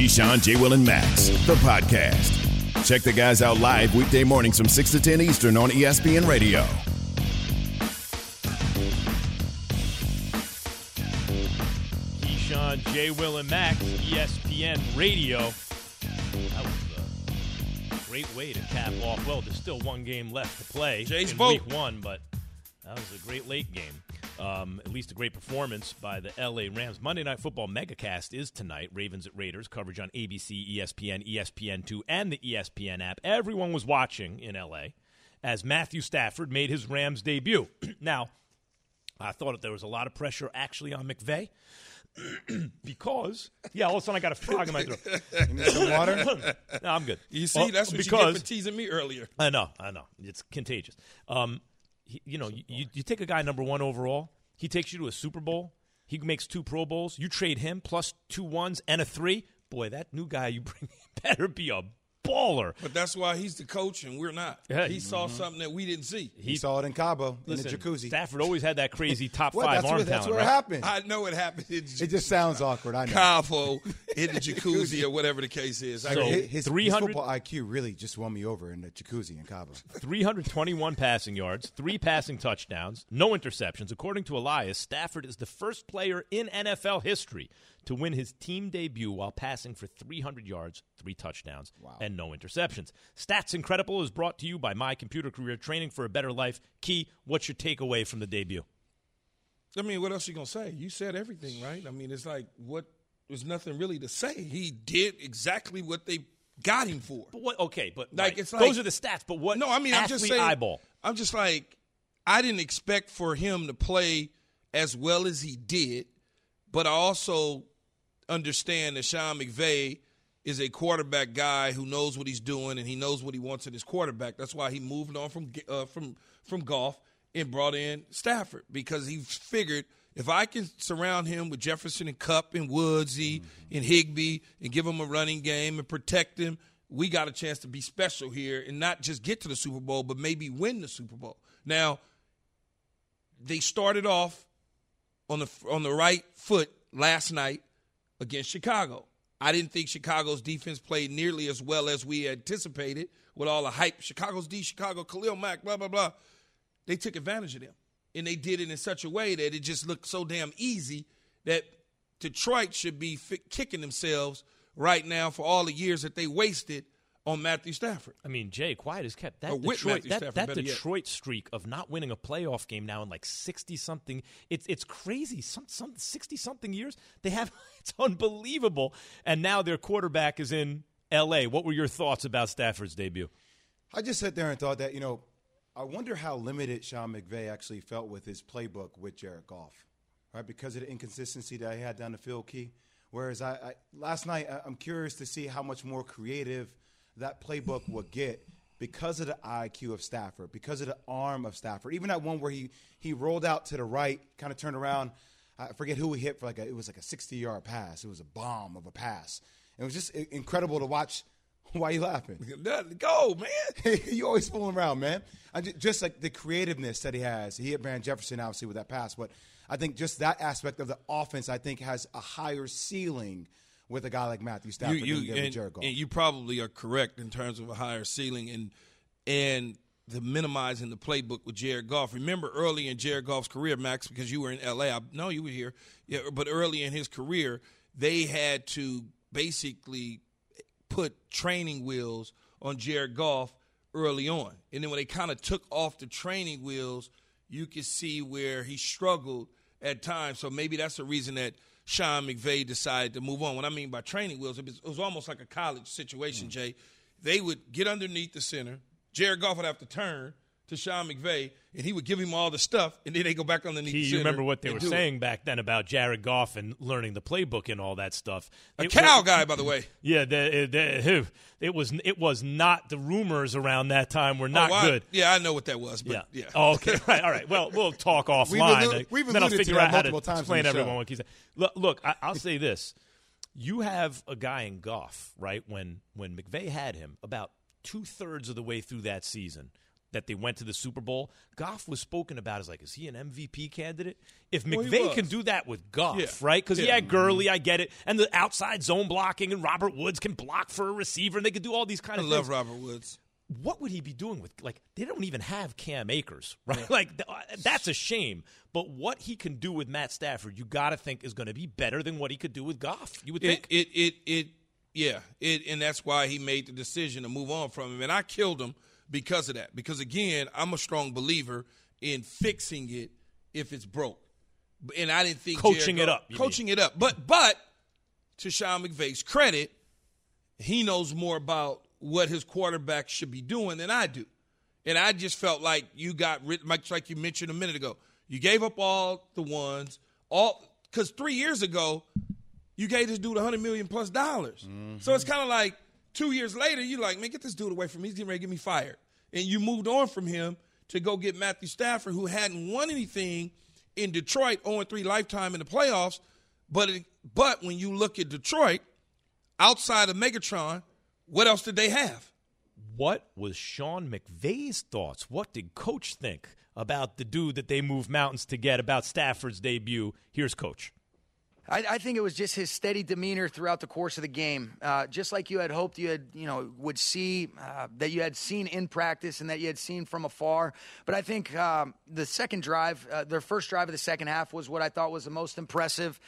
Keyshawn, J. Will, and Max, the podcast. Check the guys out live weekday mornings from 6 to 10 Eastern on ESPN Radio. Keyshawn, J. Will, and Max, ESPN Radio. That was a great way to cap off. Well, there's still one game left to play Jay's in vote. week one, but that was a great late game. Um, at least a great performance by the LA Rams. Monday Night Football Megacast is tonight. Ravens at Raiders. Coverage on ABC, ESPN, ESPN2, and the ESPN app. Everyone was watching in LA as Matthew Stafford made his Rams debut. now, I thought that there was a lot of pressure actually on McVay because, yeah, all of a sudden I got a frog in my throat. You need some water? no, I'm good. You see, Well, that's what you because get for teasing me earlier. I know, I know. It's contagious. Um, he, you know, you, you, you take a guy number one overall. He takes you to a Super Bowl. He makes two Pro Bowls. You trade him plus two ones and a three. Boy, that new guy you bring better be a baller. But that's why he's the coach and we're not. Yeah. He saw mm-hmm. something that we didn't see. He saw it in Cabo Listen, in the jacuzzi. Stafford always had that crazy top What? five arm where, that's talent. where it right? happened. I know it happened. it just sounds awkward. I know. Cabo in the jacuzzi or whatever the case is. I So- get His, his, his 300 football IQ really just won me over in the jacuzzi in Cabo. 321 passing yards, three passing touchdowns, no interceptions. According to Elias, Stafford is the first player in NFL history to win his team debut while passing for 300 yards, three touchdowns, and no interceptions. Stats Incredible is brought to you by My Computer Career Training for a Better Life. Key, what's your takeaway from the debut? I mean, what else are you gonna say? You said everything, right? I mean, it's like what there's nothing really to say. He did exactly what they got him for. But what? Okay, but Like, right. it's like- those are the stats. But what? No, I mean, I'm just saying. eyeball. I'm just like, I didn't expect for him to play as well as he did, but I also understand that Sean McVay is a quarterback guy who knows what he's doing and he knows what he wants in his quarterback. That's why he moved on from uh, from from Goff and brought in Stafford because he figured if I can surround him with Jefferson and Kupp and Woodsy and Higbee and give him a running game and protect him, we got a chance to be special here and not just get to the Super Bowl, but maybe win the Super Bowl. Now, they started off on the on the right foot last night against Chicago. I didn't think Chicago's defense played nearly as well as we anticipated with all the hype. Chicago's D, Chicago, Khalil Mack, blah blah blah. They took advantage of them, and they did it in such a way that it just looked so damn easy that Detroit should be fi- kicking themselves right now for all the years that they wasted on Matthew Stafford. I mean, Jay, quiet as kept. That oh, Detroit, Matthew that, Stafford, that better yet. Detroit streak of not winning a playoff game now in like sixty something. It's it's crazy. Some some sixty something years they have. It's unbelievable. And now their quarterback is in L.A. What were your thoughts about Stafford's debut? I just sat there and thought that, you know, I wonder how limited Sean McVay actually felt with his playbook with Jared Goff, right? Because of the inconsistency that he had down the field key. Whereas I, I last night, I, I'm curious to see how much more creative that playbook would get because of the IQ of Stafford, because of the arm of Stafford. Even that one where he he rolled out to the right, kind of turned around. I forget who he hit for like a, it was like a 60 yard pass. It was a bomb of a pass. It was just incredible to watch. Why you laughing? Go, man. you always fooling around, man. I ju- just like the creativeness that he has. He hit Van Jefferson obviously with that pass, but I think just that aspect of the offense, I think, has a higher ceiling with a guy like Matthew Stafford you, you, and, Jared Goff. and you probably are correct in terms of a higher ceiling and and the minimizing the playbook with Jared Goff. Remember early in Jared Goff's career, Max, because you were in LA. I know you were here, yeah, but early in his career, they had to basically put training wheels on Jared Goff early on. And then when they kind of took off the training wheels, you could see where he struggled at times. So maybe that's the reason that Sean McVay decided to move on. What I mean by training wheels, it was, it was almost like a college situation, mm. Jay. They would get underneath the center. Jared Goff would have to turn to Sean McVay, and he would give him all the stuff, and then they go back underneath Key, the you center. remember what they were do it. saying back then about Jared Goff and learning the playbook and all that stuff. A It- cow guy, by the way. Yeah, the, the, it was it was not the rumors around that time were oh, not Oh, I- good. Yeah, I know what that was, but Yeah. yeah. Oh, okay. Right. All right. Well, we'll talk offline. We've allu- we've then I'll alluded to figure that out how to multiple times on explain everyone show. what he's saying. Look, look I, I'll say this: you have a guy in Goff, right? When when McVay had him, about two thirds of the way through that season, that they went to the Super Bowl, Goff was spoken about as like, is he an MVP candidate? If McVay was. can do that with Goff, Yeah. right? Because he Yeah. had Gurley, I get it, and the outside zone blocking, and Robert Woods can block for a receiver, and they could do all these kind of. I love things. Robert Woods. What would he be doing with like they don't even have Cam Akers, right? Like th- uh, that's a shame. But what he can do with Matt Stafford, you got to think is going to be better than what he could do with Goff. You would It, think. it, it, it, yeah. It, and that's why he made the decision to move on from him. And I killed him because of that. Because again, I'm a strong believer in fixing it if it's broke. And I didn't think Coaching Jared it up, coaching it up. But, but to Sean McVay's credit, he knows more about what his quarterback should be doing than I do. And I just felt like you got rid, much like you mentioned a minute ago. You gave up all the ones, all because three years ago, you gave this dude a hundred million plus dollars. Mm-hmm. So it's kind of like two years later, you're like, man, get this dude away from me. He's getting ready to get me fired. And you moved on from him to go get Matthew Stafford, who hadn't won anything in Detroit, 0-3 lifetime in the playoffs. But it, but when you look at Detroit, outside of Megatron, what else did they have? What was Sean McVay's thoughts? What did Coach think about the dude that they moved mountains to get about Stafford's debut? Here's Coach. I, I think it was just his steady demeanor throughout the course of the game, uh, just like you had hoped you had, you know, would see uh, that you had seen in practice and that you had seen from afar. But I think um, the second drive, uh, their first drive of the second half, was what I thought was the most impressive.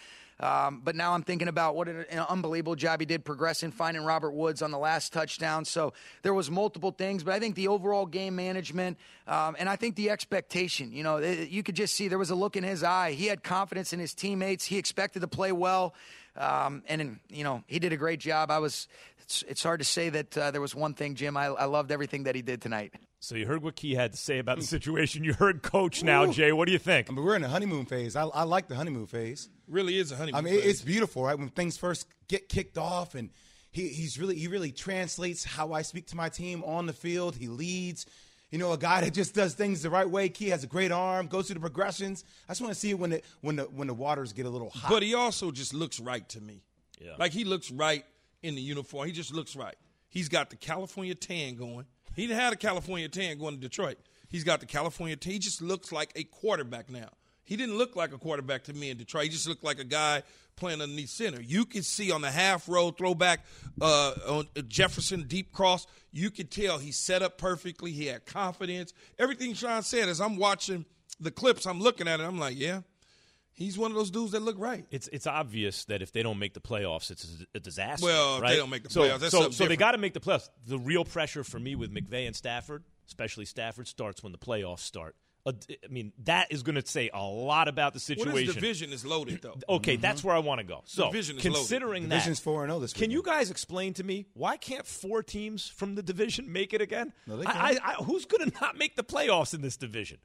Um, but now I'm thinking about what an, unbelievable job he did progressing, finding Robert Woods on the last touchdown. So there was multiple things, but I think the overall game management um, and I think the expectation. You know, it- you could just see there was a look in his eye. He had confidence in his teammates. He expected to play well, um, and you know he did a great job. I was. It's, it's hard to say that uh, there was one thing, Jim. I, I loved everything that he did tonight. So you heard what Key had to say about the situation. You heard Coach now, Jay. What do you think? I mean, we're in the honeymoon phase. I, I like the honeymoon phase. Really is a honeymoon. I mean, phase. it's beautiful, right? When things first get kicked off, and he, he's really he really translates how I speak to my team on the field. He leads. You know, a guy that just does things the right way. Key has a great arm, goes through the progressions. I just want to see it when the when the when the waters get a little hot. But he also just looks right to me. Yeah. Like he looks right in the uniform. He just looks right. He's got the California tan going. He have a California tan going to Detroit. He's got the California tan. He just looks like a quarterback now. He didn't look like a quarterback to me in Detroit. He just looked like a guy playing underneath center. You could see on the half row throwback uh, on Jefferson deep cross, you could tell he set up perfectly. He had confidence. Everything Sean said as I'm watching the clips, I'm looking at it. I'm like, yeah, he's one of those dudes that look right. It's it's obvious that if they don't make the playoffs, it's a, a disaster. Well, if they don't make the so, playoffs, that's so, so they got to make the playoffs. The real pressure for me with McVay and Stafford, especially Stafford, starts when the playoffs start. Uh, I mean, that is going to say a lot about the Well, situation. this division is loaded though. Okay, that's where I want to go. So, division is loaded. considering Division's that, 4 and 0 this can you guys explain to me why can't four teams from the division make it again? No, they I, can. I, I, who's going to not make the playoffs in this division?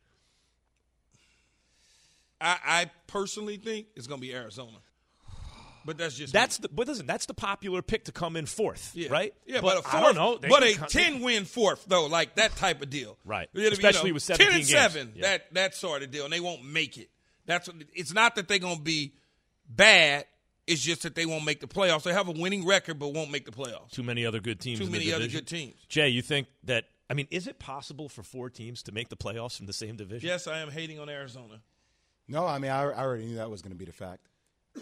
I, I personally think it's going to be Arizona, but that's just That's me. the but listen, that's the popular pick to come in fourth, yeah. right? Yeah, but, but, a fourth, I don't know. But a come- ten win fourth though, like that type of deal, Right. Know, Especially you know, with 17 ten and games. seven, Yeah. that that sort of deal, and they won't make it. That's what, it's not that they're going to be bad. It's just that they won't make the playoffs. They have a winning record, but won't make the playoffs. too many other good teams. Too in the many other good teams. Jay, you think that? I mean, is it possible for four teams to make the playoffs from the same division? Yes, I am hating on Arizona. No, I mean I, I already knew that was going to be the fact.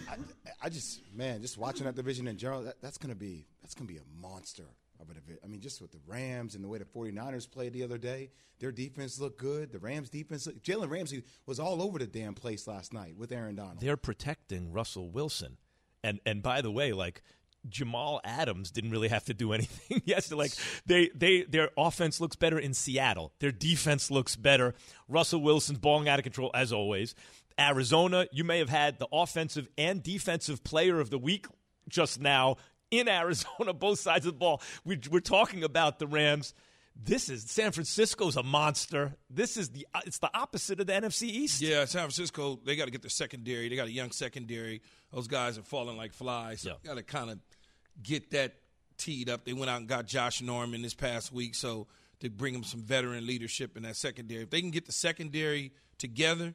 I, I just man, just watching that division in general, that, that's going to be that's going to be a monster of a division. I mean, just with the Rams and the way the 49ers played the other day, their defense looked good. The Rams defense, Jalen Ramsey was all over the damn place last night with Aaron Donald. They're protecting Russell Wilson, and and by the way, like. Jamal Adams didn't really have to do anything yesterday. Like they, they, their offense looks better in Seattle. Their defense looks better. Russell Wilson's balling out of control as always. Arizona, you may have had the offensive and defensive player of the week just now in Arizona, both sides of the ball. We, we're talking about the Rams. This is San Francisco's a monster. This is the uh, it's the opposite of the NFC East. Yeah, San Francisco, they got to get their secondary. They got a young secondary. Those guys are falling like flies. So Yeah. got to kind of get that teed up. They went out and got Josh Norman this past week, so to bring them some veteran leadership in that secondary. If they can get the secondary together,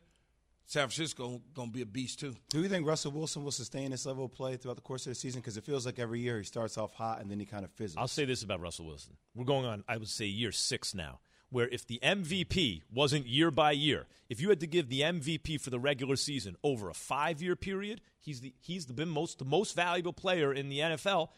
San Francisco going to be a beast too. Do you think Russell Wilson will sustain this level of play throughout the course of the season? Because it feels like every year he starts off hot and then he kind of fizzles. I'll say this about Russell Wilson. We're going on, I would say, year six now. Where if the MVP wasn't year by year, if you had to give the MVP for the regular season over a five year period, he's the he's the been most the most valuable player in the NFL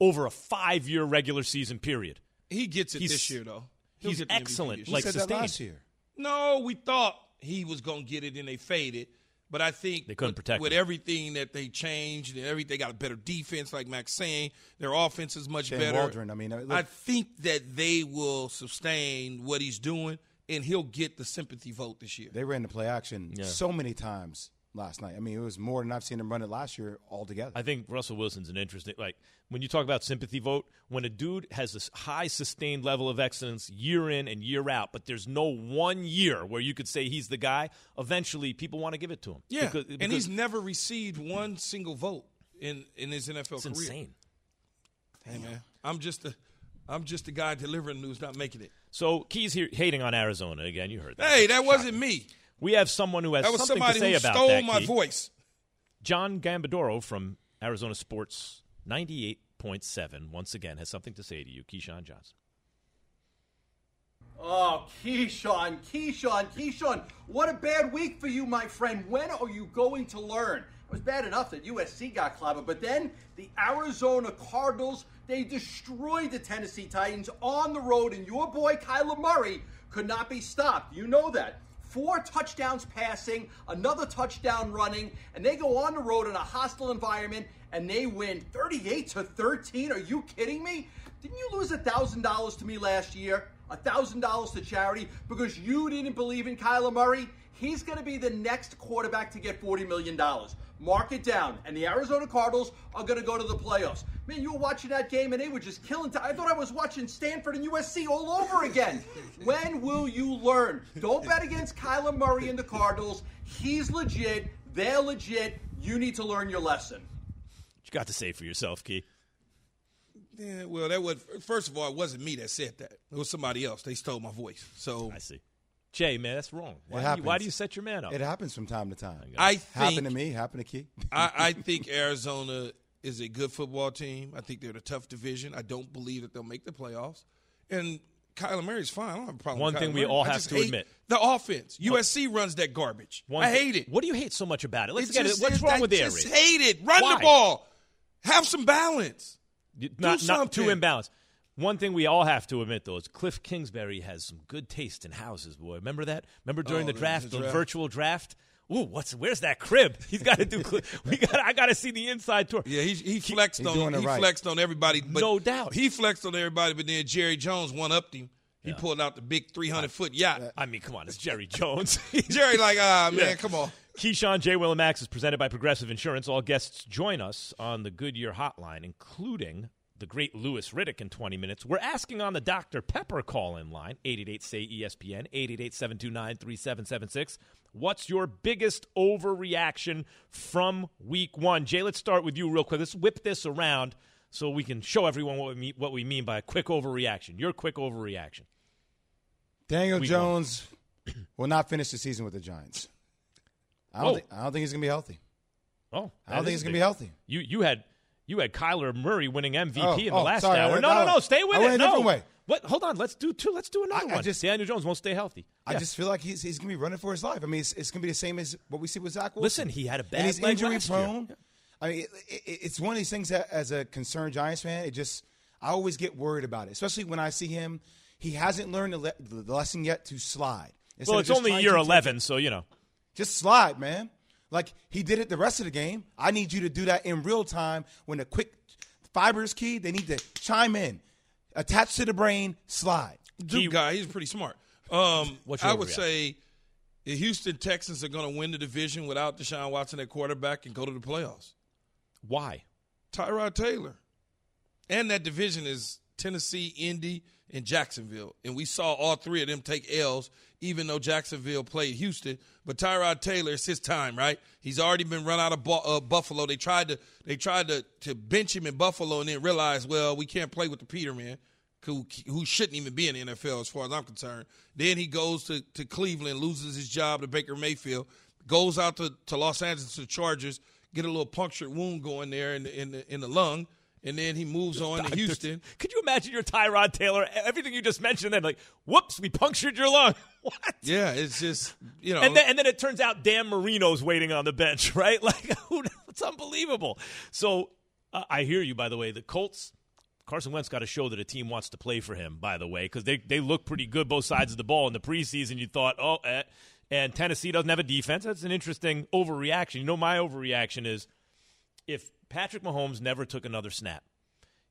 over a five year regular season period. He gets it He's- this year, though. He'll He's get excellent. this He year. Like said that sustained. last year. No, we thought he was going to get it and they faded. But I think They couldn't with, protect with him. everything that they changed and everything, they got a better defense, like Max saying. Their offense is much Shane better. Waldron, I mean, uh, look- I think that they will sustain what he's doing, and he'll get the sympathy vote this year. They ran the play action so many times last night. I mean, it was more than I've seen him run it last year altogether. I think Russell Wilson's an interesting like when you talk about sympathy vote, when a dude has this high sustained level of excellence year in and year out, but there's no one year where you could say he's the guy, eventually people want to give it to him. Yeah, Because- and he's never received one single vote in in his NFL it's career. insane. Hey man, I'm just a I'm just a guy delivering news, not making it. So Key's here hating on Arizona again. You heard that. Hey, that wasn't me. We have someone who has That was something somebody to say who about stole that. my Key. voice. John Gambadoro from Arizona Sports 98.7 once again has something to say to you, Keyshawn Johnson. Oh, Keyshawn, Keyshawn, Keyshawn. What a bad week for you, my friend. When are you going to learn? It was bad enough that USC got clobbered, but then the Arizona Cardinals, they destroyed the Tennessee Titans on the road, and your boy Kyler Murray could not be stopped. You know that. Four touchdowns passing, another touchdown running, and they go on the road in a hostile environment and they win 38 to 13. Are you kidding me? Didn't you lose $1,000 to me last year? $1,000 to charity because you didn't believe in Kyler Murray? He's going to be the next quarterback to get $40 million. Mark it down. And the Arizona Cardinals are going to go to the playoffs. Man, you were watching that game and they were just killing. time. I thought I was watching Stanford and USC all over again. when will you learn? Don't bet against Kyler Murray and the Cardinals. He's legit. They're legit. You need to learn your lesson. What you got to say for yourself, Key? Yeah, well, that was first of all, it wasn't me that said that. It was somebody else. They stole my voice. So I see. Jay, man, that's wrong. Why, It do you, why do you set your man up? It happens from time to time. I Happened to me, happened to Key. I, I think Arizona is a good football team. I think they're in a tough division. I don't believe that they'll make the playoffs. And Kyler Murray's fine. I don't have a problem. One with thing Kyler we Murray. all I have just to hate admit. the offense. USC runs that garbage. One I thing- hate it. What do you hate so much about it? Let's It's get just- it. What's it- wrong I with the air just hate it. Run Why? the ball. Have some balance. You- Not, not too something. imbalanced. One thing we all have to admit, though, is Cliff Kingsbury has some good taste in houses, boy. Remember that? Remember during Oh, the the- draft, the the, draft. virtual draft? Ooh, what's where's that crib? He's got to do. cli- we got. I got to see the inside tour. Yeah, he he flexed He's on he right. flexed on everybody. But No doubt. he flexed on everybody. But then Jerry Jones one upped him. He pulled out the big three hundred foot yacht. I mean, come on, it's Jerry Jones. Jerry like ah man, Yeah. come on. Keyshawn J. Will and Max is presented by Progressive Insurance. All guests join us on the Goodyear Hotline, including the great Louis Riddick in 20 minutes. We're asking on the Dr. Pepper call in line, 888 say ESPN, 888 729 3776. What's your biggest overreaction from week one? Jay, let's start with you real quick. Let's whip this around so we can show everyone what we mean, what we mean by a quick overreaction. Your quick overreaction. Daniel Week Jones will not finish the season with the Giants. I don't, oh. Whoa. think, I don't think he's going to be healthy. Oh, I don't think he's going to be healthy. You you had you had Kyler Murray winning MVP Oh, in the oh, last sorry, hour. No, no, no. Stay with I it. no. way. What? Hold on. Let's do two. Let's do another I- I one. just- Daniel Jones won't stay healthy. I just feel like he's, he's going to be running for his life. I mean, it's, it's going to be the same as what we see with Zach Wilson. Listen, he had a bad and he's injury prone. I mean, it, it, it's one of these things that, as a concerned Giants fan, it just I always get worried about it, especially when I see him. He hasn't learned the, le- the lesson yet to slide. Instead well, it's only year eleven, so you know. Just slide, man. Like he did it the rest of the game. I need you to do that in real time when the quick fiber is key. They need to chime in, attach to the brain, slide. Duke He- guy, he's pretty smart. Um, What's your I would overreaction? say the Houston Texans are going to win the division without Deshaun Watson at quarterback and go to the playoffs. Why? Tyrod Taylor. And that division is Tennessee, Indy, and Jacksonville. And we saw all three of them take L's, even though Jacksonville played Houston. But Tyrod Taylor, it's his time, right? He's already been run out of uh, Buffalo. They tried to they tried to, to bench him in Buffalo and then realized, well, we can't play with the Peterman, who who shouldn't even be in the NFL as far as I'm concerned. Then he goes to, to Cleveland, loses his job to Baker Mayfield, goes out to, to Los Angeles to the Chargers, get a little punctured wound going there in the, in the in the lung, and then he moves on to Houston. Could you imagine your Tyrod Taylor? Everything you just mentioned, then like, whoops, we punctured your lung. what? Yeah, it's just you know, And then, and then it turns out Dan Marino's waiting on the bench, right? Like, who, it's unbelievable. So uh, I hear you. By the way, the Colts. Carson Wentz got to show that a team wants to play for him. By the way, because they they look pretty good both sides of the ball in the preseason. You thought, oh, eh. and Tennessee doesn't have a defense. That's an interesting overreaction. You know, my overreaction is if Patrick Mahomes never took another snap,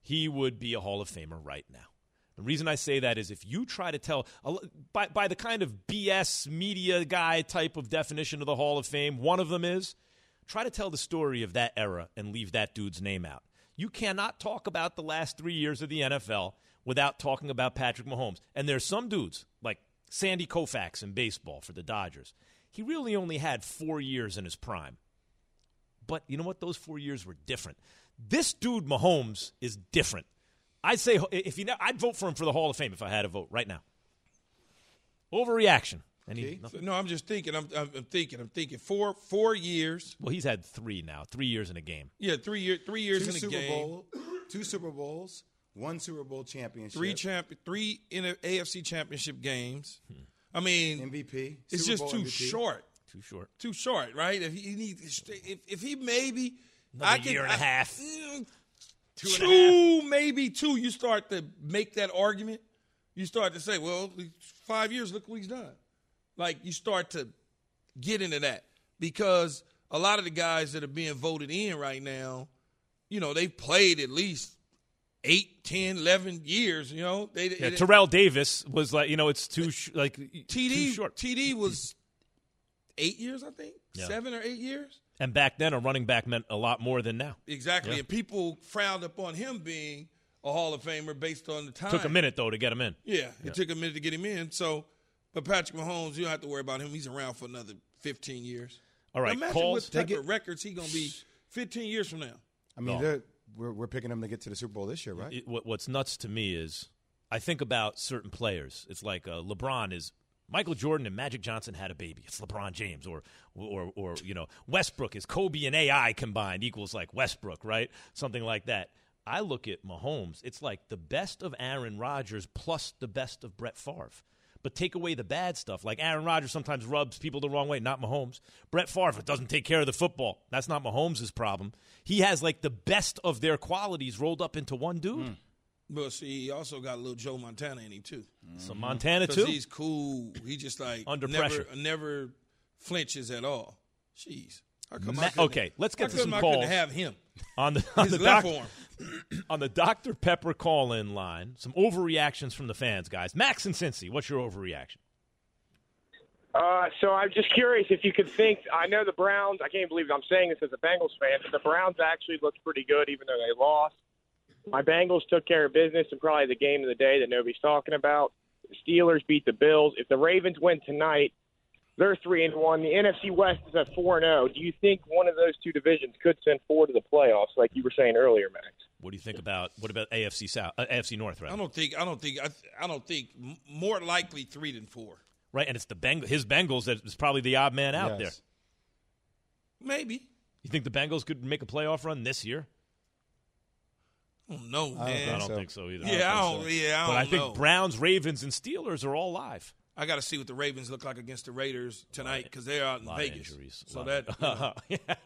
he would be a Hall of Famer right now. The reason I say that is if you try to tell, by, by the kind of BS media guy type of definition of the Hall of Fame, one of them is try to tell the story of that era and leave that dude's name out. You cannot talk about the last three years of the NFL without talking about Patrick Mahomes. And there's some dudes, like Sandy Koufax in baseball for the Dodgers. He really only had four years in his prime. But you know what? Those four years were different. This dude, Mahomes, is different. I'd say if you, know, I'd vote for him for the Hall of Fame if I had a vote right now. Overreaction. Any, no, I'm just thinking. I'm, I'm, thinking. I'm thinking. Four four years. Well, he's had three now. Three years in a game. Yeah, three years. Three years two in a Super game. Bowl, two Super Bowls, one Super Bowl championship, Three champ. Three in a AFC championship games. Hmm. I mean, MVP. it's Super just Bowl too MVP. short. Too short. Too short, right? If he needs, if, if he maybe Another I can, year and a half. mm, Two two, and a half. maybe two. You start to make that argument. You start to say, "Well, five years. Look what he's done." Like you start to get into that because a lot of the guys that are being voted in right now, you know, they've played at least eight, 10, 11 years. You know, they, Yeah, they- Terrell Davis was like, you know, it's too sh- like TD too short. TD was eight years, I think, Yeah. seven or eight years. And back then, a running back meant a lot more than now. Exactly, Yeah. and people frowned upon him being a Hall of Famer based on the time. Took a minute though to get him in. Yeah, it took a minute to get him in. So, but Patrick Mahomes, you don't have to worry about him. He's around for another 15 years. All right, Imagine calls. what type of records he gonna be 15 years from now. I mean, No. we're we're picking him to get to the Super Bowl this year, right? It- what, what's nuts to me is I think about certain players. It's like uh, LeBron is Michael Jordan and Magic Johnson had a baby. It's LeBron James, or or or you know Westbrook is Kobe and AI combined equals like Westbrook, right? Something like that. I look at Mahomes. It's like the best of Aaron Rodgers plus the best of Brett Favre. But take away the bad stuff. Like Aaron Rodgers sometimes rubs people the wrong way, not Mahomes. Brett Favre doesn't take care of the football. That's not Mahomes' problem. He has like the best of their qualities rolled up into one dude. Hmm. But see, he also got a little Joe Montana in him too. So Montana too. he's cool. He just like Under never, pressure. never flinches at all. Jeez. Come Ma- okay, let's get how to some I calls. have him. on the on His the left doc- on the Dr Pepper call in line. Some overreactions from the fans, guys. Max and Cincy, what's your overreaction? Uh, so I'm just curious if you could think. I know the Browns. I can't believe I'm saying this as a Bengals fan. But the Browns actually looked pretty good, even though they lost. My Bengals took care of business and probably the game of the day that nobody's talking about. The Steelers beat the Bills. If the Ravens win tonight, they're three and one. The NFC West is at four and zero. Do you think one of those two divisions could send four to the playoffs, like you were saying earlier, Max? What do you think about what about AFC South, uh, AFC North, Right? I don't think. I don't think. I, I don't think. More likely three than four. Right, and it's the Beng- his Bengals that is probably the odd man out Yes. there. Maybe. You think the Bengals could make a playoff run this year? I don't know, I don't man. I don't so. think so either. yeah, I think don't. so. Yeah, I but don't I think know. Browns, Ravens, and Steelers are all live. I got to see what the Ravens look like against the Raiders tonight because they're out in lot of Vegas. injuries. So Lot that of- you know,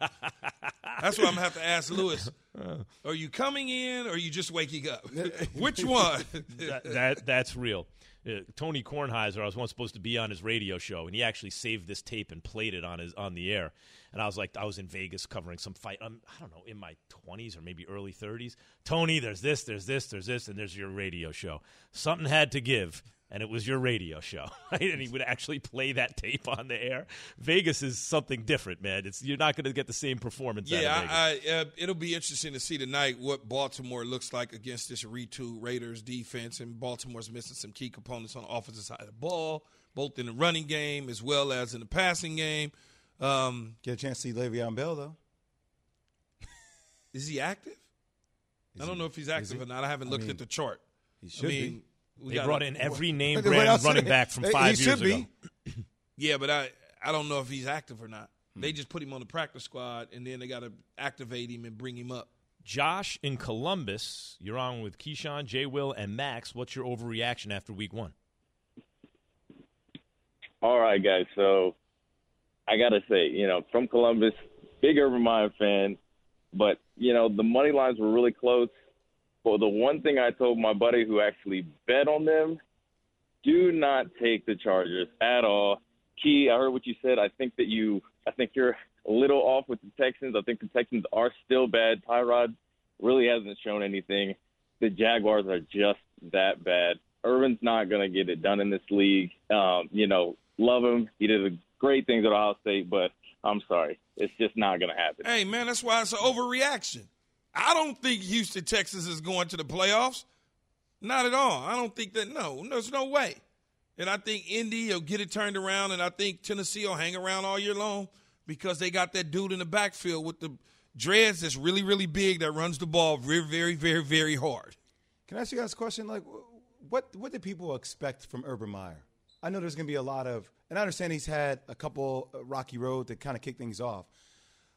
that's what I'm gonna have to ask Louis. Are you coming in or are you just waking up? Which one? that, that that's real. Uh, Tony Kornheiser, I was once supposed to be on his radio show, and he actually saved this tape and played it on his on the air. And I was like, I was in Vegas covering some fight. I'm, I don't know, in my 20s or maybe early 30s. Tony, there's this, there's this, there's this, and there's your radio show. Something had to give, and it was your radio show, right? And he would actually play that tape on the air. Vegas is something different, man. It's you're not going to get the same performance. out of yeah, Vegas. I, I, uh, it'll be interesting to see tonight what Baltimore looks like against this retool Raiders defense. And Baltimore's missing some key components on the offensive side of the ball, both in the running game as well as in the passing game. Um, Get a chance to see Le'Veon Bell though. is he active? Is I don't he- know if he's active he? or not. I haven't I looked mean, at the chart. He I should mean, we they brought in every name brand running back from He- five he years should be. ago. Yeah, but I I don't know if he's active or not. Hmm. They just put him on the practice squad, and then they got to activate him and bring him up. Josh in Columbus, you're on with Keyshawn, Jay Will, and Max. What's your overreaction after week one? All right, guys. So I got to say, you know, from Columbus, big Urban Meyer fan, but, you know, the money lines were really close. But the one thing I told my buddy who actually bet on them, do not take the Chargers at all. Key, I heard what you said. I think that you, I think you're a little off with the Texans. I think the Texans are still bad. Tyrod really hasn't shown anything. The Jaguars are just that bad. Urban's not going to get it done in this league. Um, you know, love him. He did great things at Ohio State, but I'm sorry, it's just not going to happen. Hey, man, that's why it's an overreaction. I don't think Houston, Texas is going to the playoffs. Not at all. I don't think that. No, there's no way. And I think Indy will get it turned around, and I think Tennessee will hang around all year long because they got that dude in the backfield with the dreads that's really, really big that runs the ball very, very, very, very hard. Can I ask you guys a question? Like, what what did people expect from Urban Meyer? I know there's going to be a lot of, and I understand he's had a couple uh, rocky road to kind of kick things off.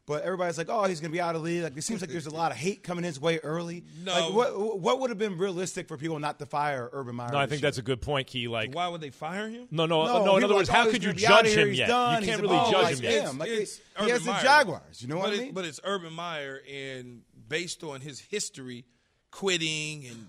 But everybody's like, oh, he's going to be out of the league. Like it seems like there's a lot of hate coming his way early. No. Like, what what would have been realistic for people not to fire Urban Meyer? No, I this think year? that's a good point, Key. Like, Why would they fire him? no, no, No, no. In people other words, like, how oh, could you he's gonna be judge out of here, him yet? done, You can't a really ball, judge like, him yet. Damn, like, it's he Urban has the Jaguars. You know what but I it- mean? But it's Urban Meyer, and based on his history, quitting and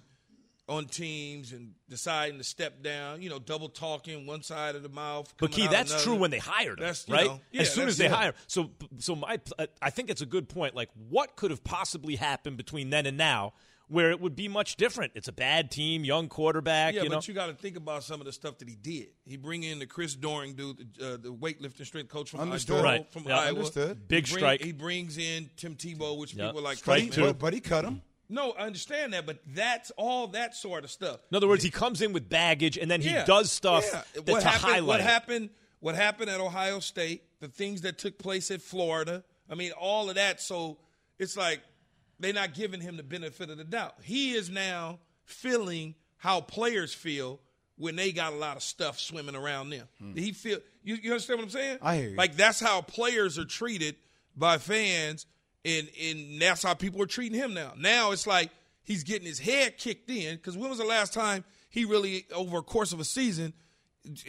on teams and deciding to step down, you know, double talking one side of the mouth. But Key, that's another. true when they hired him, That's, right? know, yeah, as soon as they yeah. hire. So, so my, I think it's a good point. Like, what could have possibly happened between then and now, where it would be much different? It's a bad team, young quarterback. Yeah, you know, but you got to think about some of the stuff that he did. He bring in the Chris Doyle dude, the, uh, the weightlifting strength coach from Understood. Idaho, Right. from Yeah. Iowa. Understood. Big he bring- strike. He brings in Tim Tebow, which Yeah. people are like. Strike "Hey, two. But, but he cut him. No, I understand that, but that's all that sort of stuff. in other words, he comes in with baggage and then he Yeah. does stuff Yeah. that, what to happened, highlight. What happened? What happened at Ohio State? The things that took place at Florida. I mean, all of that. So it's like they're not giving him the benefit of the doubt. He is now feeling how players feel when they got a lot of stuff swimming around them. Hmm. He feel you, you understand what I'm saying? I hear you. Like that's how players are treated by fans, and and that's how people are treating him now. Now it's like he's getting his head kicked in because when was the last time he really over a course of a season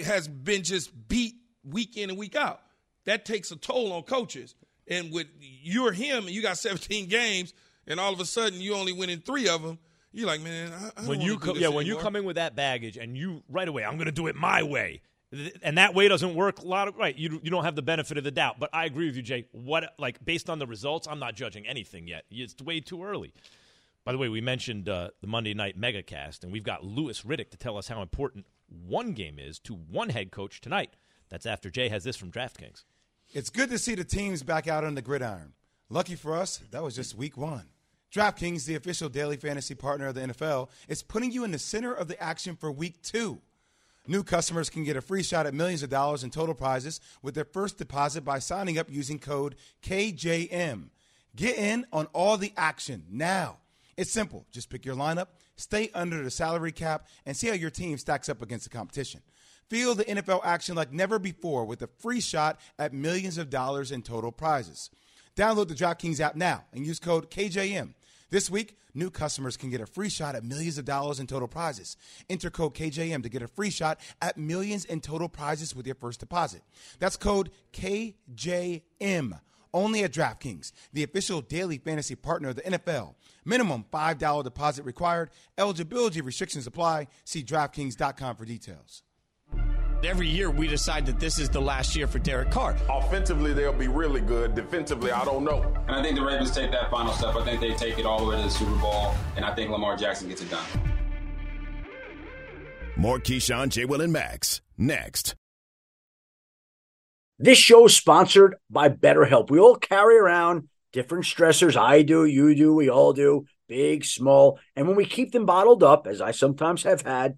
has been just beat week in and week out? That takes a toll on coaches. And with you're him and you got 17 games, and all of a sudden you only win in three of them. You're like, man, I, I when you wanna do co- this yeah when you come in with that baggage and you right away I'm going to do it my way and that way doesn't work a lot of right you you don't have the benefit of the doubt but I agree with you Jay what like based on the results I'm not judging anything yet it's way too early by the way we mentioned uh, the Monday night megacast and we've got Louis Riddick to tell us how important one game is to one head coach tonight that's after Jay has this from DraftKings It's good to see the teams back out on the gridiron. Lucky for us, that was just week one. DraftKings, the official daily fantasy partner of the NFL, is putting you in the center of the action for week two. New customers can get a free shot at millions of dollars in total prizes with their first deposit by signing up using code KJM. Get in on all the action now. It's simple. Just pick your lineup, stay under the salary cap, and see how your team stacks up against the competition. Feel the NFL action like never before with a free shot at millions of dollars in total prizes. Download the DraftKings app now and use code KJM. This week, new customers can get a free shot at millions of dollars in total prizes. Enter code KJM to get a free shot at millions in total prizes with your first deposit. That's code KJM. Only at DraftKings, the official daily fantasy partner of the NFL. Minimum $5 deposit required. Eligibility restrictions apply. See DraftKings.com for details. Every year we decide that this is the last year for Derek Carr. Offensively, they'll be really good. Defensively, I don't know. And I think the Ravens take that final step. I think they take it all the way to the Super Bowl, and I think Lamar Jackson gets it done. More Keyshawn, J. Will, and Max next. This show is sponsored by BetterHelp. We all carry around different stressors. I do, you do, we all do, big, small. And when we keep them bottled up, as I sometimes have had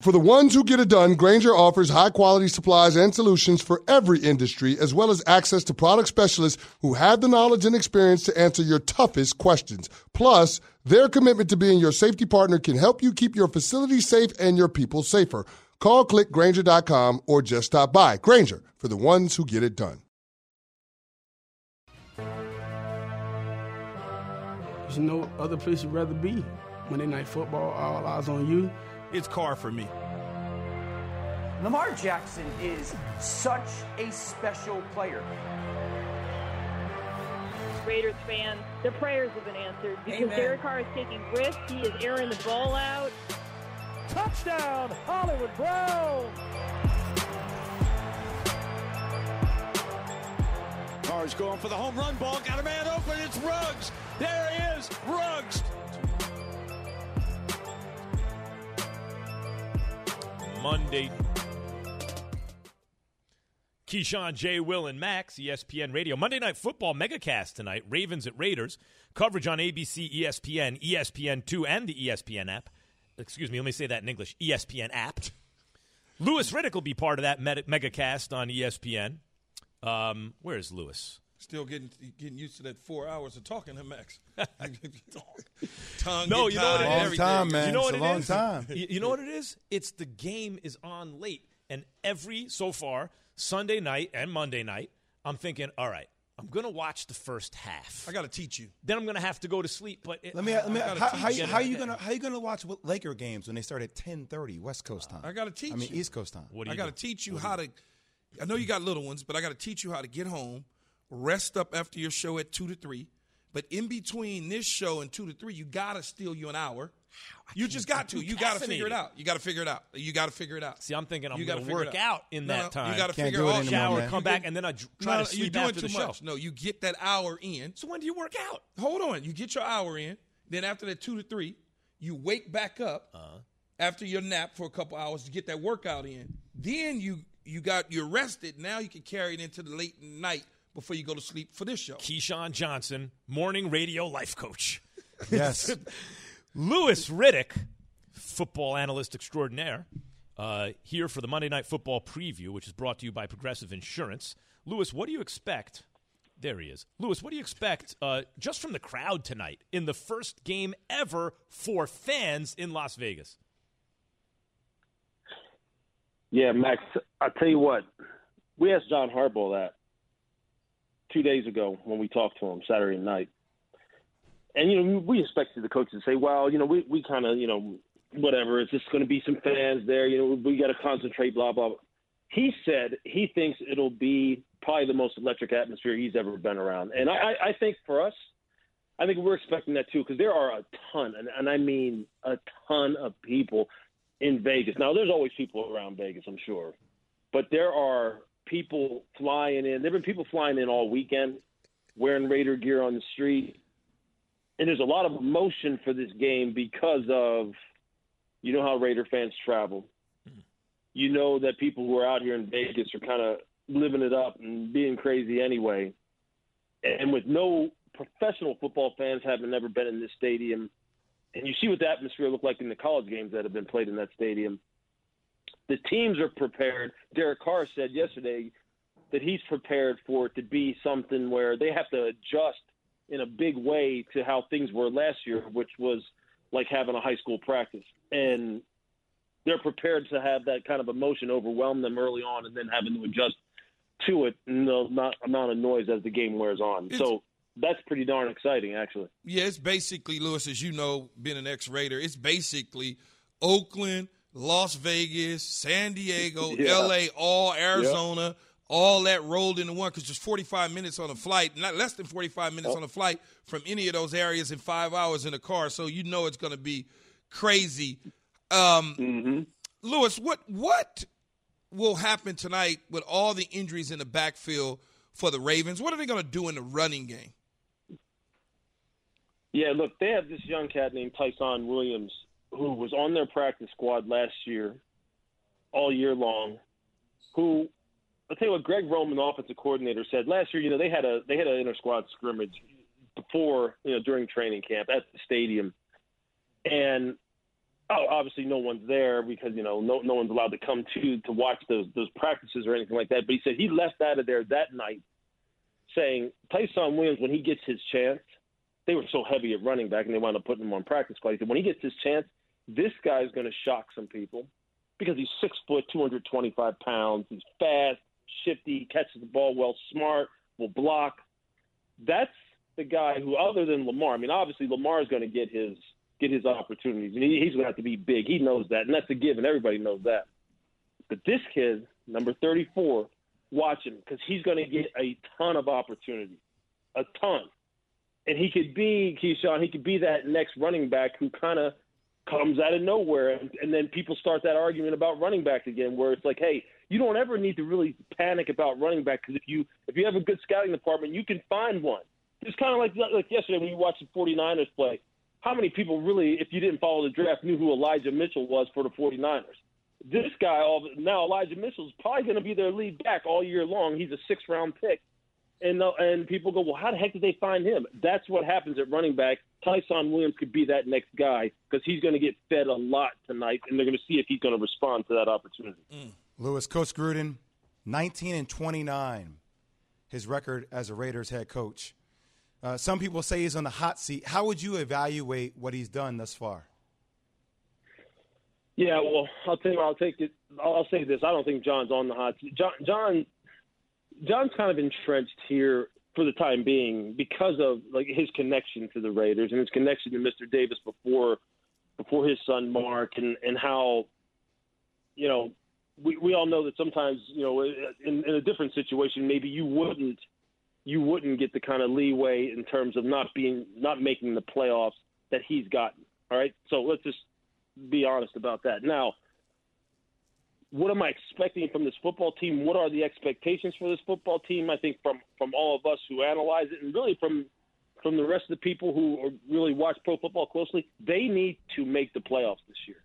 For the ones who get it done, Grainger offers high quality supplies and solutions for every industry, as well as access to product specialists who have the knowledge and experience to answer your toughest questions. Plus, their commitment to being your safety partner can help you keep your facility safe and your people safer. Call clickgrainger.com or just stop by. Grainger for the ones who get it done. There's no other place you'd rather be. Monday Night Football, all eyes on you. It's car for me. Lamar Jackson is such a special player. Raiders fans, their prayers have been answered because Amen. Derek Carr is taking risks. He is airing the ball out. Touchdown, Hollywood Brown. Carr's going for the home run ball. Got a man open. It's Ruggs. There he is. Ruggs. Monday. Keyshawn, J. Will, and Max, ESPN Radio. Monday Night Football megacast tonight. Ravens at Raiders. Coverage on ABC, ESPN, ESPN2, and the ESPN app. Excuse me, let me say that in English. ESPN app. Louis Riddick will be part of that megacast on ESPN. Um, where is Louis? Still getting getting used to that four hours of talking to Max. Tongue no, you know what tied, it is. everything. time, man. You know It's what a it long is? time. You, you know what it is? It's the game is on late, and every so far Sunday night and Monday night, I'm thinking, all right, I'm gonna watch the first half. I got to teach you. Then I'm gonna have to go to sleep. But it, Let me. Let me. I How, teach how, you. you- how you gonna how you gonna watch Laker games when they start at ten thirty West Coast time? I got to teach I mean you. East Coast time. What do you I got to do? teach you how to. I know you got little ones, but I got to teach you how to get home, rest up after your show at two to three. But in between this show and two to three, you got to steal you an hour. You just got to. You got to figure it out. You got to figure it out. You got to figure it out. See, I'm thinking I'm You gonna gotta work it out in No, that no, time. You got to Can't figure do it it out. anymore, shower, man. come back, and then I try no, to sleep you're doing after too the show. much. No, you get that hour in. So when do you work out? Hold on. You get your hour in. Then after that two to three, you wake back up Uh-huh. after your nap for a couple hours to get that workout in. Then you you got you're rested. Now you can carry it into the late night before you go to sleep for this show. Keyshawn Johnson, morning radio life coach. Yes. Louis Riddick, football analyst extraordinaire, uh, here for the Monday Night Football preview, which is brought to you by Progressive Insurance. Louis, what do you expect? There he is. Louis, what do you expect uh, just from the crowd tonight in the first game ever for fans in Las Vegas? Yeah, Max. I'll tell you what, we asked John Harbaugh that two days ago when we talked to him Saturday night, and you know we expected the coach to say, "Well, you know, we we kind of you know whatever. It's just going to be some fans there. You know, we got to concentrate." Blah blah. He said he thinks it'll be probably the most electric atmosphere he's ever been around, and I, I- I think for us, I think we're expecting that too because there are a ton, and, and I mean a ton of people in Vegas. Now, there's always people around Vegas, I'm sure, but there are people flying in. There've been people flying in all weekend, wearing Raider gear on the street, and there's a lot of emotion for this game because of, you know, how Raider fans travel. Hmm. You know that people who are out here in Vegas are kind of living it up and being crazy anyway. And with no professional football fans having never been in this stadium, and you see what the atmosphere looked like in the college games that have been played in that stadium. The teams are prepared. Derek Carr said yesterday that he's prepared for it to be something where they have to adjust in a big way to how things were last year, which was like having a high school practice. And they're prepared to have that kind of emotion overwhelm them early on and then having to adjust to it and the amount amount of noise as the game wears on. so that's pretty darn exciting, actually. Yeah, it's basically Louis, as you know, being an ex-Raider. It's basically Oakland, Las Vegas, San Diego, Yeah. L.A., all Arizona, all that rolled into one because just 45 minutes on a flight, not less than 45 minutes on a flight from any of those areas in five hours in a car. So you know it's going to be crazy. Um, mm-hmm. Louis, what what will happen tonight with all the injuries in the backfield for the Ravens? What are they going to do in the running game? Yeah, look, they have this young cat named Ty'Son Williams who was on their practice squad last year, all year long. Who, I'll tell you what, Greg Roman, offensive coordinator, said last year. You know, they had a they had an inter squad scrimmage before you know during training camp at the stadium, and oh, obviously no one's there because you know no no one's allowed to come to to watch those those practices or anything like that. But he said he left out of there that night, saying Ty'Son Williams when he gets his chance, they were so heavy at running back and they wound up putting him on practice squad. He said when he gets his chance, this guy's going to shock some people because he's six foot, 225 pounds. He's fast, shifty, catches the ball well, smart, will block. That's the guy who, other than Lamar, I mean, obviously Lamar is going to get his get his opportunities. He, he's going to have to be big. He knows that, and that's a given. Everybody knows that. But this kid, number 34, watch him because he's going to get a ton of opportunities, a ton. And he could be Keyshawn. He could be that next running back who kind of comes out of nowhere, and, and then people start that argument about running back again, where it's like, hey, you don't ever need to really panic about running back because if you if you have a good scouting department, you can find one. It's kind of like like yesterday when you watched the 49ers play. How many people really, if you didn't follow the draft, knew who Elijah Mitchell was for the 49ers? This guy, all now Elijah Mitchell is probably going to be their lead back all year long. He's a six round pick and uh, and people go, well, how the heck did they find him? That's what happens at running back. Ty'Son Williams could be that next guy because he's going to get fed a lot tonight, and they're going to see if he's going to respond to that opportunity. Mm. Louis, Coach Gruden, 19 and 29, his record as a Raiders head coach. Uh, some people say he's on the hot seat. How would you evaluate what he's done thus far? Yeah, well, I'll tell you, I'll take it. I'll say this: I don't think John's on the hot seat. John, John John's kind of entrenched here for the time being because of like his connection to the Raiders and his connection to Mr. Davis before before his son Mark and and how you know we we all know that sometimes you know in, in a different situation maybe you wouldn't you wouldn't get the kind of leeway in terms of not being not making the playoffs that he's gotten. All right, so let's just be honest about that. Now, what am I expecting from this football team? What are the expectations for this football team? I think from from all of us who analyze it, and really from from the rest of the people who really watch pro football closely, they need to make the playoffs this year.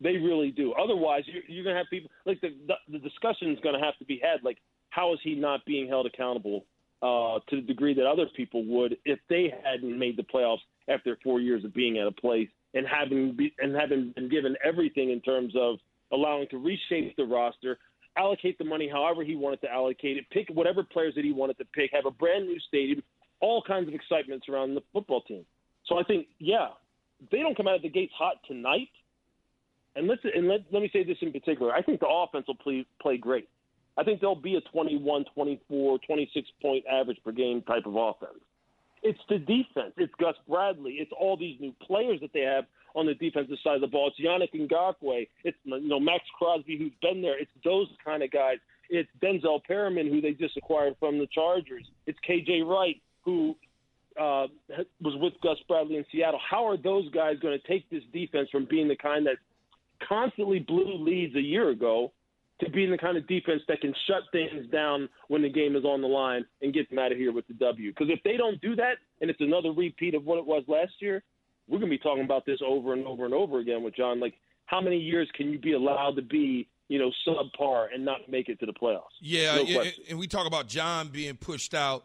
They really do. Otherwise, you're, you're going to have people like the the, the discussion is going to have to be had. Like, how is he not being held accountable uh, to the degree that other people would if they hadn't made the playoffs after four years of being at a place and having be, and having been given everything in terms of allowing to reshape the roster, allocate the money however he wanted to allocate it, pick whatever players that he wanted to pick, have a brand new stadium, all kinds of excitement around the football team. So I think, yeah, they don't come out of the gates hot tonight. And let's and let, let me say this in particular. I think the offense will play play great. I think they'll be a 21, 24, 26 point average per game type of offense. It's the defense. It's Gus Bradley. It's all these new players that they have on the defensive side of the ball. It's Yannick Ngakoue. It's you know Maxx Crosby who's been there. It's those kind of guys. It's Denzel Perryman who they just acquired from the Chargers. It's KJ Wright who uh, was with Gus Bradley in Seattle. How are those guys going to take this defense from being the kind that constantly blew leads a year ago to being the kind of defense that can shut things down when the game is on the line and get them out of here with the W? Because if they don't do that, and it's another repeat of what it was last year, we're going to be talking about this over and over and over again with John. Like, how many years can you be allowed to be, you know, subpar and not make it to the playoffs? Yeah, no and we talk about John being pushed out.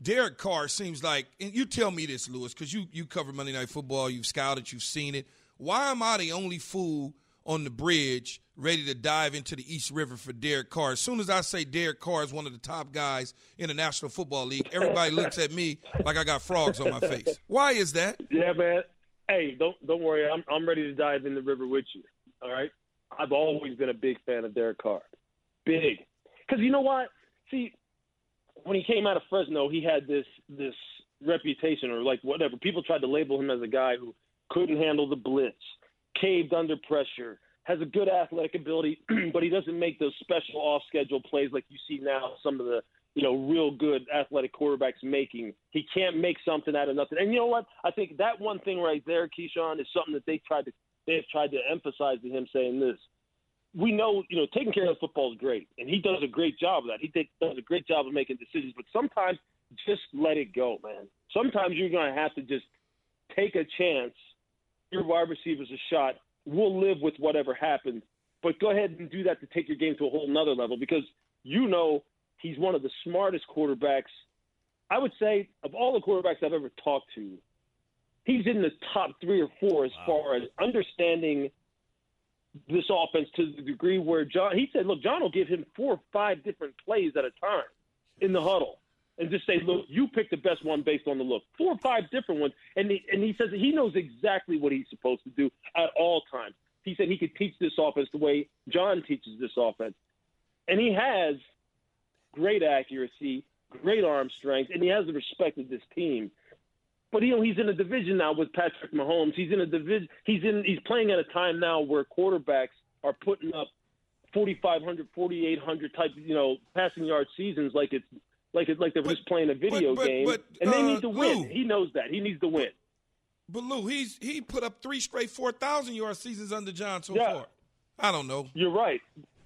Derek Carr seems like, and you tell me this, Louis, because you you cover Monday Night Football, you've scouted, you've seen it. Why am I the only fool on the bridge ready to dive into the East River for Derek Carr? As soon as I say Derek Carr is one of the top guys in the National Football League, everybody looks at me like I got frogs on my face. Why is that? Yeah, man. Hey, don't don't worry. I'm I'm ready to dive in the river with you. All right. I've always been a big fan of Derek Carr. Big, because you know what? See, when he came out of Fresno, he had this this reputation or like whatever. People tried to label him as a guy who couldn't handle the blitz, caved under pressure, has a good athletic ability, but he doesn't make those special off schedule plays like you see now some of the you know, real good athletic quarterbacks making. He can't make something out of nothing. And you know what? I think that one thing right there, Keyshawn, is something that they tried to they have tried to emphasize to him saying this. We know, you know, taking care of football is great, and he does a great job of that. He does a great job of making decisions, but sometimes just let it go, man. Sometimes you're going to have to just take a chance. Your wide receivers a shot. We'll live with whatever happens, but go ahead and do that to take your game to a whole nother level because you know he's one of the smartest quarterbacks. I would say of all the quarterbacks I've ever talked to, he's in the top three or four as far as understanding this offense to the degree where John he said, look, John will give him four or five different plays at a time in the huddle. And just say, look, you pick the best one based on the look. Four or five different ones. And he, and he says he knows exactly what he's supposed to do at all times. He said he could teach this offense the way John teaches this offense. And he has great accuracy, great arm strength, and he has the respect of this team. But you know he's in a division now with Patrick Mahomes. He's in a division. He's in. He's playing at a time now where quarterbacks are putting up 4,500, 4,800 type you know passing yard seasons like it's like it's like they're just playing a video but- game, but, and they uh, need to win. Lou. he knows that. He needs to win. But Lou, he's he put up three straight four thousand yard seasons under John so Yeah. far. I don't know. You're right.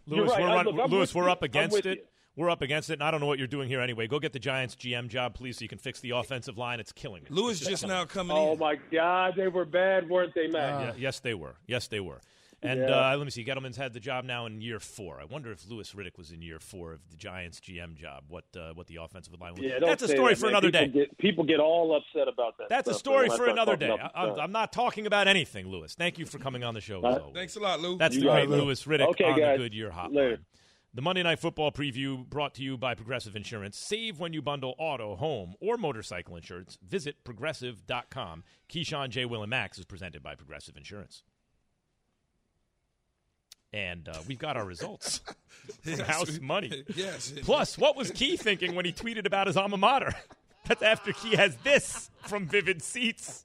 You're right. we're, run- look, Louis, we're up against it. you. We're up against it, and I don't know what you're doing here anyway. Go get the Giants GM job, please, so you can fix the offensive line. It's killing me. Louis It's just now me. coming Oh in. my God, they were bad, weren't they, Matt? Yeah, yes, they were. Yes, they were. And Yeah. uh, let me see. Gettleman's had the job now in year four. I wonder if Louis Riddick was in year four of the Giants GM job. What uh, what the offensive line was. Yeah, That's a story that, for man. another people day. Get, people get all upset about that. That's a story man, when I for another day. I, the I'm. I'm not talking about anything, Louis. Thank you for coming on the show. Uh, Thanks a lot, Lou. That's You the got great it, Lou. Louis Riddick Okay, on guys. the Goodyear Hotline. Later. The Monday Night Football preview brought to you by Progressive Insurance. Save when you bundle auto, home, or motorcycle insurance. Visit progressive.com. Keyshawn, J. Will, and Max is presented by Progressive Insurance. And uh, we've got our results. Yes, House we- money. yes. Plus, what was Key thinking when he tweeted about his alma mater? That's after Key has this from Vivid Seats.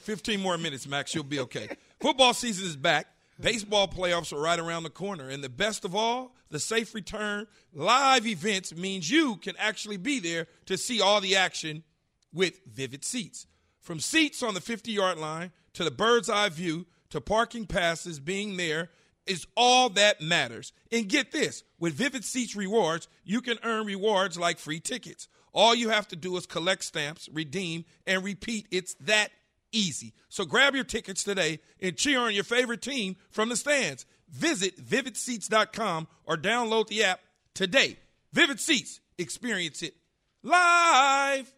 15 more minutes, Max. You'll be okay. Football season is back. Baseball playoffs are right around the corner. And the best of all, the safe return live events means you can actually be there to see all the action with Vivid Seats. From seats on the 50 yard line to the bird's eye view to parking passes being there is all that matters. And get this with Vivid Seats rewards, you can earn rewards like free tickets. All you have to do is collect stamps, redeem, and repeat. It's that easy. So grab your tickets today and cheer on your favorite team from the stands. Visit vividseats.com or download the app today. Vivid Seats, experience it live.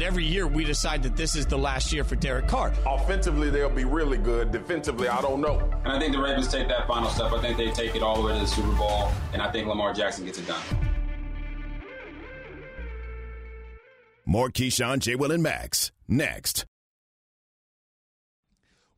Every year we decide that this is the last year for Derek Carr. Offensively, they'll be really good. Defensively, I don't know. And I think the Ravens take that final step. I think they take it all the way to the Super Bowl, and I think Lamar Jackson gets it done. More Keyshawn, J. Will, and Max next.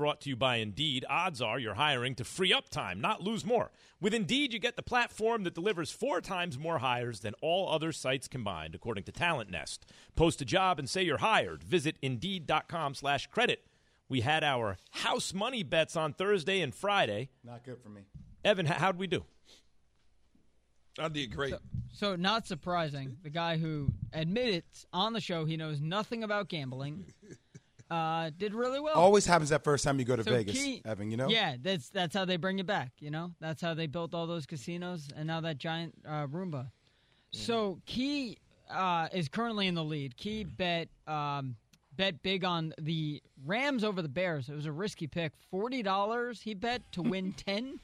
is brought to you by Indeed. Odds are you're hiring to free up time, not lose more. With Indeed, you get the platform that delivers four times more hires than all other sites combined, according to Talent Nest. Post a job and say you're hired. Visit Indeed.com slash credit. We had our house money bets on Thursday and Friday. Not good for me. Evan, how'd we do? I did great. So, not surprising, the guy who admitted on the show he knows nothing about gambling uh, did really well. Always happens that first time you go to So Vegas, Key- Evan. You know. Yeah, that's that's how they bring you back. You know, that's how they built all those casinos and now that giant uh, Roomba. So Key uh, is currently in the lead. Key bet um, bet big on the Rams over the Bears. It was a risky pick. Forty dollars he bet to win ten.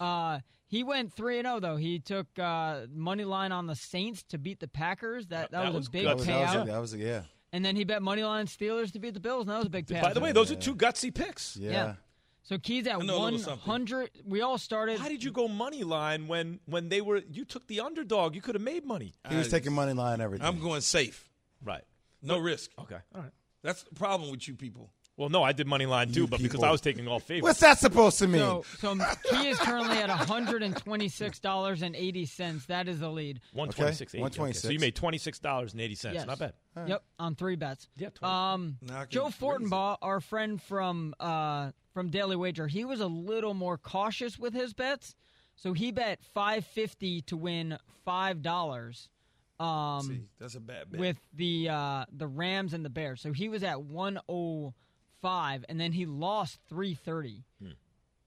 Uh, he went three and zero though. He took uh, money line on the Saints to beat the Packers. That that, That was, was a big That was, that was, payout. that was yeah. And then he bet money line Steelers to beat the Bills. And that was a big payout. By the way, those are two gutsy picks. Yeah. So Key's at I know a little one something. hundred. We all started. Why did you go money line when when they were you took the underdog? You could have made money. He was taking money line and everything. I'm going safe. Right. No risk. Okay. All right. That's the problem with you people. Well, no, I did money line too, You but because. I was taking all favorites. What's that supposed to mean? So, so Key is currently at one hundred and twenty-six dollars and eighty cents. That is the lead. One twenty six. Okay, 126. So you made twenty six dollars and eighty cents. Yes. Not bad. Yep, on three bets. Yeah. 20. Um, Now I can Joe raise Fortenbaugh, our friend from uh, from Daily Wager, he was a little more cautious with his bets. So he bet five fifty to win five dollars. Um, See, that's a bad bet. with the uh, the Rams and the Bears. So he was at one oh five, and then he lost three thirty. Hmm.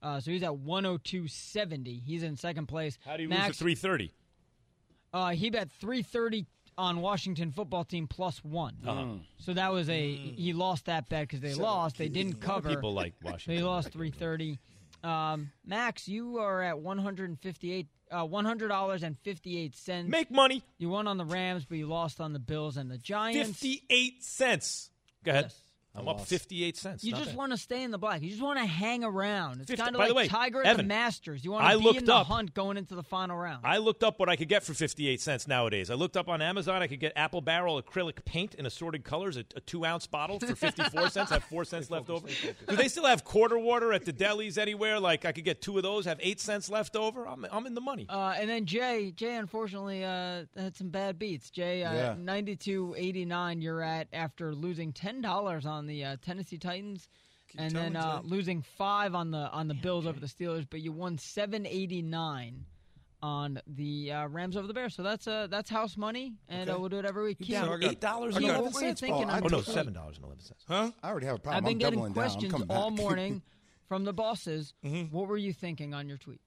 Uh, so he's at one oh two seventy. He's in second place. How do you Max, lose three thirty? Uh, he bet three thirty on Washington football team plus one. Uh-huh. So that was a he lost that bet because they So lost. They didn't a lot of cover. people like Washington. he lost three thirty. Um, Max, you are at one hundred and fifty eight. Uh, one hundred dollars and fifty eight cents. Make money. You won on the Rams, but you lost on the Bills and the Giants. Fifty eight cents. Go ahead. Yes. I'm up fifty eight cents. You Not just bad. want to stay in the black. You just want to hang around. It's 50 kind of like the way, Tiger at Evan, the Masters. You want I to be looked in the up- hunt going into the final round. I looked up what I could get for 58 cents nowadays. I looked up on Amazon. I could get Apple Barrel acrylic paint in assorted colors, a, a two ounce bottle for 54 cents. I have four cents left over. Do they still have quarter water at the delis anywhere? Like I could get two of those, have eight cents left over. I'm, I'm in the money. Uh, and then Jay, Jay unfortunately uh, had some bad beats. Jay, uh, Yeah. 92.89 you're at after losing $10 on the uh, Tennessee Titans and then uh, losing 5 on the on the Bills over the Steelers, but you won 789 on the uh, Rams over the Bears. So that's uh, that's house money and uh, we'll do it every week. You down Keith, So got- eight dollars what eleven were you thinking Paul. Oh, no, seven dollars and eleven cents. Huh? I already have a problem. I've been I'm getting doubling questions coming all morning from the bosses. Mm-hmm. What were you thinking on your tweet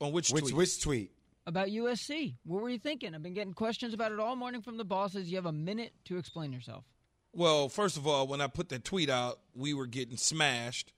On which, Which tweet? which tweet? about USC? What were you thinking? I've been getting questions about it all morning from the bosses. You have a minute to explain yourself. Well, first of all, when I put that tweet out, we were getting smashed,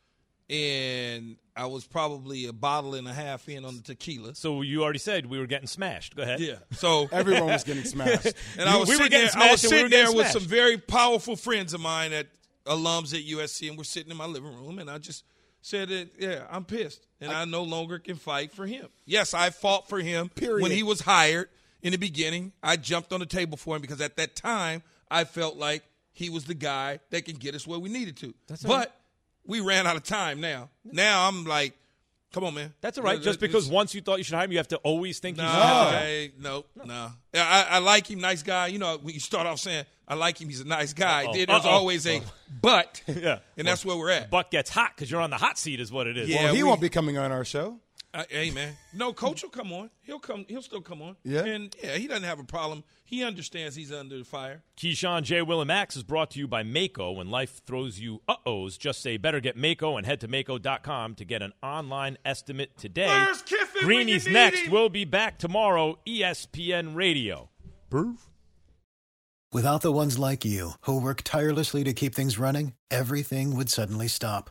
and I was probably a bottle and a half in on the tequila. So you already said we were getting smashed. Go ahead. Yeah. So Everyone was getting smashed. and I was we were sitting getting there, I was smashed we were there with smashed. some very powerful friends of mine at alums at USC, and we're sitting in my living room, and I just said that, yeah, I'm pissed, and I, no longer can fight for him. Yes, I fought for him Period. when he was hired in the beginning. I jumped on the table for him because at that time I felt like he was the guy that can get us where we needed to. That's but all right. we ran out of time now. Now I'm like, come on, man. That's all right. Let- Just let- because once you thought you should hire him, you have to always think no, he's no. hey, no, no. Yeah, I, I like him, nice guy. You know, when you start off saying I like him, he's a nice guy. Uh-oh. There's Uh-oh. always a but, yeah, and that's where we're at. Buck gets hot because you're on the hot seat, is what it is. Yeah, Well, he we- won't be coming on our show. Uh, hey man, no, coach will come on. He'll come. He'll still come on. Yeah? and yeah, he doesn't have a problem. He understands he's under the fire. Keyshawn, J. Will, and Max is brought to you by Maaco. When life throws you uh-ohs, just say better get Maaco and head to Maaco.com to get an online estimate today. Where's Kiffin when you Greeny's next. him? We'll be back tomorrow, ESPN Radio. Proof. Without the ones like you, who work tirelessly to keep things running, everything would suddenly stop.